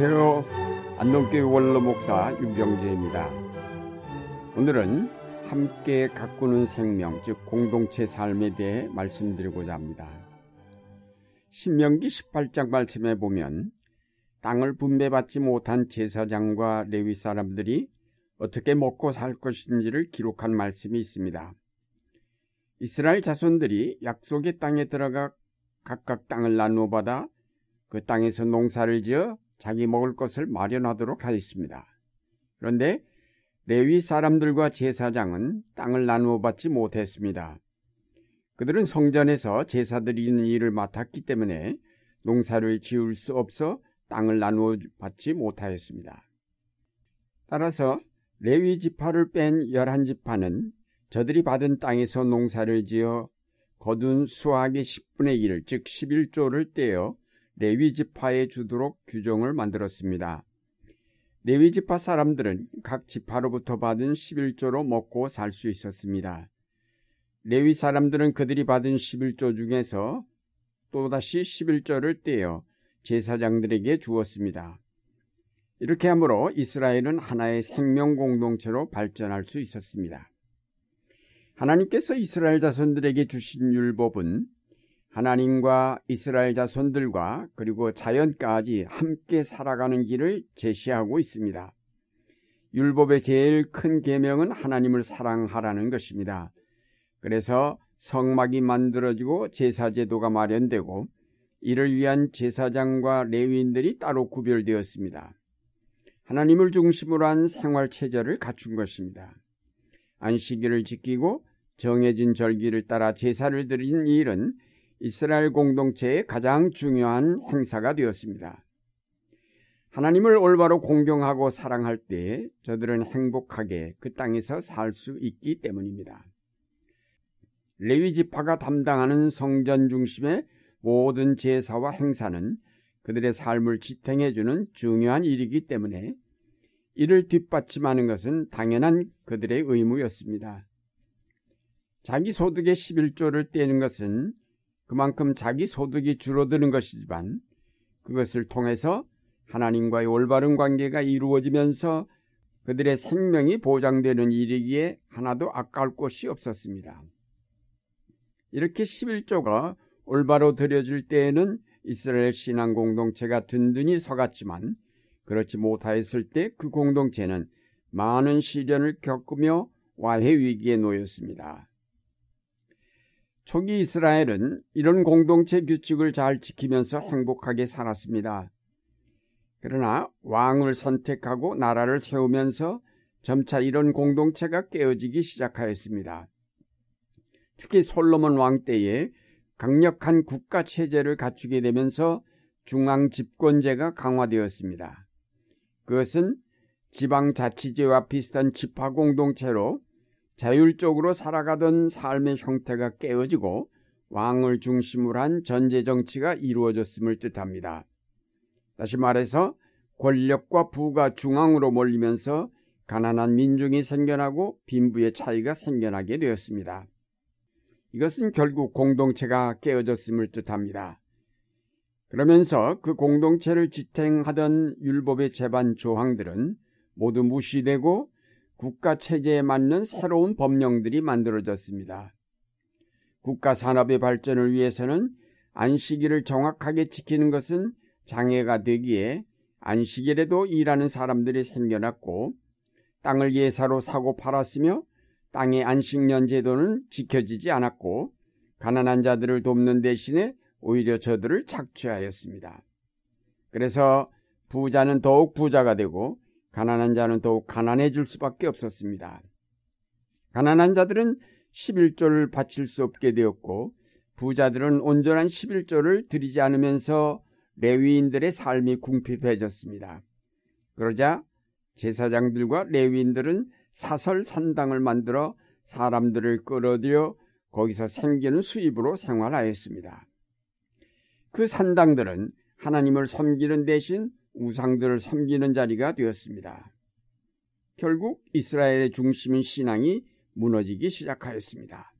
안녕하세요. 안동교회 원로 목사 유경재입니다. 오늘은 함께 가꾸는 생명, 즉 공동체 삶에 대해 말씀드리고자 합니다. 신명기 18장 말씀에 보면 땅을 분배받지 못한 제사장과 레위 사람들이 어떻게 먹고 살 것인지를 기록한 말씀이 있습니다. 이스라엘 자손들이 약속의 땅에 들어가 각각 땅을 나누어 받아 그 땅에서 농사를 지어 자기 먹을 것을 마련하도록 하였습니다. 그런데 레위 사람들과 제사장은 땅을 나누어 받지 못했습니다. 그들은 성전에서 제사 드리는 일을 맡았기 때문에 농사를 지을 수 없어 땅을 나누어 받지 못하였습니다. 따라서 레위 지파를 뺀 열한 지파는 저들이 받은 땅에서 농사를 지어 거둔 수확의 10분의 1, 즉 11조를 떼어 레위 지파에 주도록 규정을 만들었습니다. 레위 지파 사람들은 각 지파로부터 받은 11조로 먹고 살 수 있었습니다. 레위 사람들은 그들이 받은 11조 중에서 또다시 11조를 떼어 제사장들에게 주었습니다. 이렇게 함으로 이스라엘은 하나의 생명 공동체로 발전할 수 있었습니다. 하나님께서 이스라엘 자손들에게 주신 율법은 하나님과 이스라엘 자손들과 그리고 자연까지 함께 살아가는 길을 제시하고 있습니다. 율법의 제일 큰 계명은 하나님을 사랑하라는 것입니다. 그래서 성막이 만들어지고 제사 제도가 마련되고 이를 위한 제사장과 레위인들이 따로 구별되었습니다. 하나님을 중심으로 한 생활 체제를 갖춘 것입니다. 안식일을 지키고 정해진 절기를 따라 제사를 드리는 일은 이스라엘 공동체의 가장 중요한 행사가 되었습니다. 하나님을 올바로 공경하고 사랑할 때 저들은 행복하게 그 땅에서 살 수 있기 때문입니다. 레위 지파가 담당하는 성전 중심의 모든 제사와 행사는 그들의 삶을 지탱해주는 중요한 일이기 때문에 이를 뒷받침하는 것은 당연한 그들의 의무였습니다. 자기 소득의 11조를 떼는 것은 그만큼 자기 소득이 줄어드는 것이지만 그것을 통해서 하나님과의 올바른 관계가 이루어지면서 그들의 생명이 보장되는 일이기에 하나도 아까울 곳이 없었습니다. 이렇게 11조가 올바로 드려질 때에는 이스라엘 신앙 공동체가 든든히 서갔지만 그렇지 못하였을 때 그 공동체는 많은 시련을 겪으며 와해 위기에 놓였습니다. 초기 이스라엘은 이런 공동체 규칙을 잘 지키면서 행복하게 살았습니다. 그러나 왕을 선택하고 나라를 세우면서 점차 이런 공동체가 깨어지기 시작하였습니다. 특히 솔로몬 왕 때에 강력한 국가 체제를 갖추게 되면서 중앙 집권제가 강화되었습니다. 그것은 지방 자치제와 비슷한 지파 공동체로 자율적으로 살아가던 삶의 형태가 깨어지고 왕을 중심으로 한 전제 정치가 이루어졌음을 뜻합니다. 다시 말해서 권력과 부가 중앙으로 몰리면서 가난한 민중이 생겨나고 빈부의 차이가 생겨나게 되었습니다. 이것은 결국 공동체가 깨어졌음을 뜻합니다. 그러면서 그 공동체를 지탱하던 율법의 제반 조항들은 모두 무시되고 국가 체제에 맞는 새로운 법령들이 만들어졌습니다. 국가 산업의 발전을 위해서는 안식일을 정확하게 지키는 것은 장애가 되기에 안식일에도 일하는 사람들이 생겨났고 땅을 예사로 사고 팔았으며 땅의 안식년 제도는 지켜지지 않았고 가난한 자들을 돕는 대신에 오히려 저들을 착취하였습니다. 그래서 부자는 더욱 부자가 되고 가난한 자는 더욱 가난해질 수밖에 없었습니다. 가난한 자들은 11조를 바칠 수 없게 되었고 부자들은 온전한 11조를 드리지 않으면서 레위인들의 삶이 궁핍해졌습니다. 그러자 제사장들과 레위인들은 사설 산당을 만들어 사람들을 끌어들여 거기서 생기는 수입으로 생활하였습니다. 그 산당들은 하나님을 섬기는 대신 우상들을 섬기는 자리가 되었습니다. 결국 이스라엘의 중심인 신앙이 무너지기 시작하였습니다.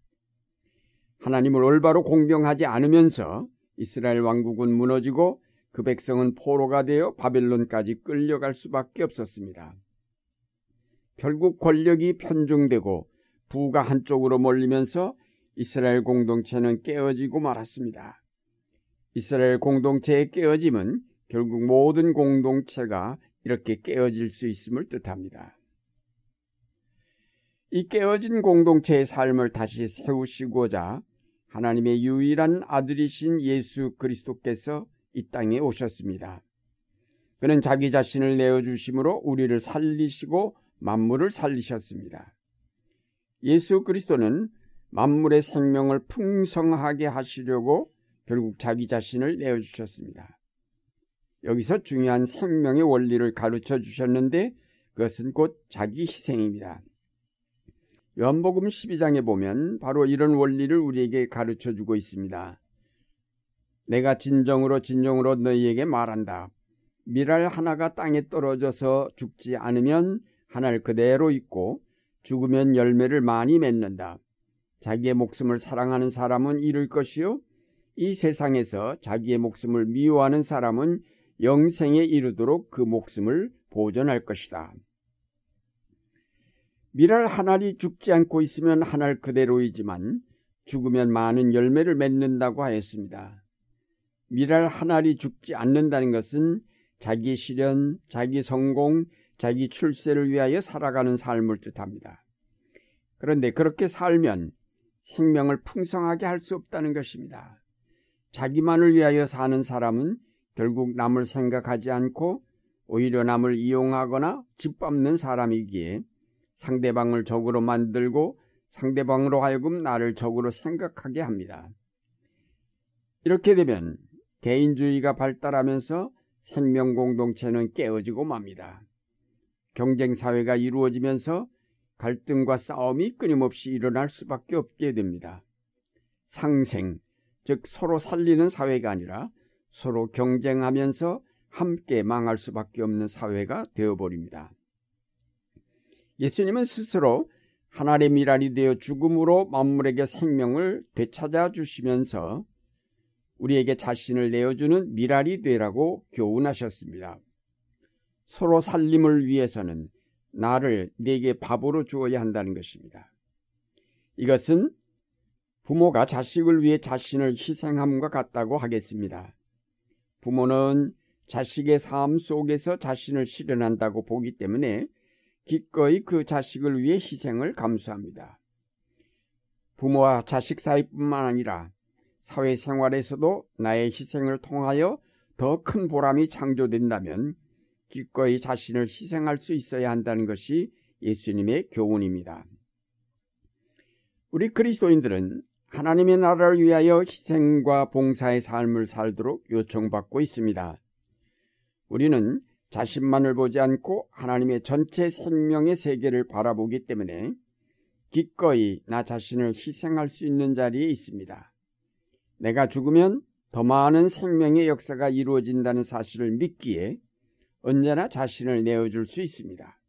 하나님을 올바로 공경하지 않으면서 이스라엘 왕국은 무너지고 그 백성은 포로가 되어 바벨론까지 끌려갈 수밖에 없었습니다. 결국 권력이 편중되고 부가 한쪽으로 몰리면서 이스라엘 공동체는 깨어지고 말았습니다. 이스라엘 공동체의 깨어짐은 결국 모든 공동체가 이렇게 깨어질 수 있음을 뜻합니다. 이 깨어진 공동체의 삶을 다시 세우시고자 하나님의 유일한 아들이신 예수 그리스도께서 이 땅에 오셨습니다. 그는 자기 자신을 내어주심으로 우리를 살리시고 만물을 살리셨습니다. 예수 그리스도는 만물의 생명을 풍성하게 하시려고 결국 자기 자신을 내어주셨습니다. 여기서 중요한 생명의 원리를 가르쳐 주셨는데 그것은 곧 자기 희생입니다. 요한복음 12장에 보면 바로 이런 원리를 우리에게 가르쳐 주고 있습니다. 내가 진정으로 진정으로 너희에게 말한다. 미랄 하나가 땅에 떨어져서 죽지 않으면 하늘 그대로 있고 죽으면 열매를 많이 맺는다. 자기의 목숨을 사랑하는 사람은 잃을 것이요. 이 세상에서 자기의 목숨을 미워하는 사람은 영생에 이르도록 그 목숨을 보존할 것이다. 미랄 한 알이 죽지 않고 있으면 한 알 그대로이지만 죽으면 많은 열매를 맺는다고 하였습니다. 미랄 한 알이 죽지 않는다는 것은 자기 실현, 자기 성공, 자기 출세를 위하여 살아가는 삶을 뜻합니다. 그런데 그렇게 살면 생명을 풍성하게 할 수 없다는 것입니다. 자기만을 위하여 사는 사람은 결국 남을 생각하지 않고 오히려 남을 이용하거나 짓밟는 사람이기에 상대방을 적으로 만들고 상대방으로 하여금 나를 적으로 생각하게 합니다. 이렇게 되면 개인주의가 발달하면서 생명 공동체는 깨어지고 맙니다. 경쟁 사회가 이루어지면서 갈등과 싸움이 끊임없이 일어날 수밖에 없게 됩니다. 상생, 즉 서로 살리는 사회가 아니라 서로 경쟁하면서 함께 망할 수밖에 없는 사회가 되어버립니다. 예수님은 스스로 하나님의 미랄이 되어 죽음으로 만물에게 생명을 되찾아 주시면서 우리에게 자신을 내어주는 미랄이 되라고 교훈하셨습니다. 서로 살림을 위해서는 나를 내게 밥으로 주어야 한다는 것입니다. 이것은 부모가 자식을 위해 자신을 희생함과 같다고 하겠습니다. 부모는 자식의 삶 속에서 자신을 실현한다고 보기 때문에 기꺼이 그 자식을 위해 희생을 감수합니다. 부모와 자식 사이뿐만 아니라 사회생활에서도 나의 희생을 통하여 더 큰 보람이 창조된다면 기꺼이 자신을 희생할 수 있어야 한다는 것이 예수님의 교훈입니다. 우리 그리스도인들은 하나님의 나라를 위하여 희생과 봉사의 삶을 살도록 요청받고 있습니다. 우리는 자신만을 보지 않고 하나님의 전체 생명의 세계를 바라보기 때문에 기꺼이 나 자신을 희생할 수 있는 자리에 있습니다. 내가 죽으면 더 많은 생명의 역사가 이루어진다는 사실을 믿기에 언제나 자신을 내어줄 수 있습니다.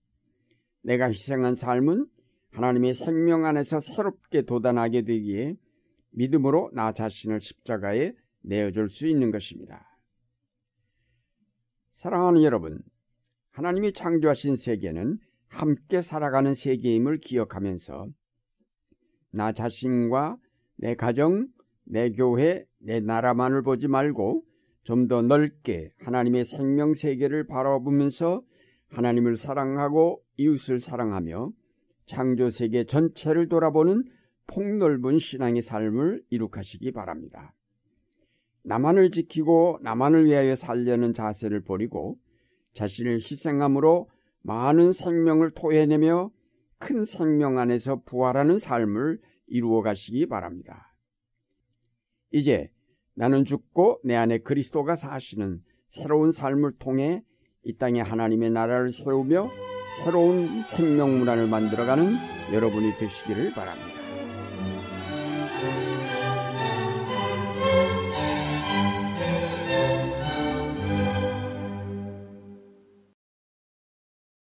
내가 희생한 삶은 하나님의 생명 안에서 새롭게 도단하게 되기에 믿음으로 나 자신을 십자가에 내어줄 수 있는 것입니다. 사랑하는 여러분, 하나님이 창조하신 세계는 함께 살아가는 세계임을 기억하면서 나 자신과 내 가정, 내 교회, 내 나라만을 보지 말고 좀 더 넓게 하나님의 생명 세계를 바라보면서 하나님을 사랑하고 이웃을 사랑하며 창조 세계 전체를 돌아보는 폭넓은 신앙의 삶을 이룩하시기 바랍니다. 나만을 지키고 나만을 위하여 살려는 자세를 버리고 자신을 희생함으로 많은 생명을 토해내며 큰 생명 안에서 부활하는 삶을 이루어 가시기 바랍니다. 이제 나는 죽고 내 안에 그리스도가 사시는 새로운 삶을 통해 이 땅에 하나님의 나라를 세우며 새로운 생명 문화를 만들어가는 여러분이 되시기를 바랍니다.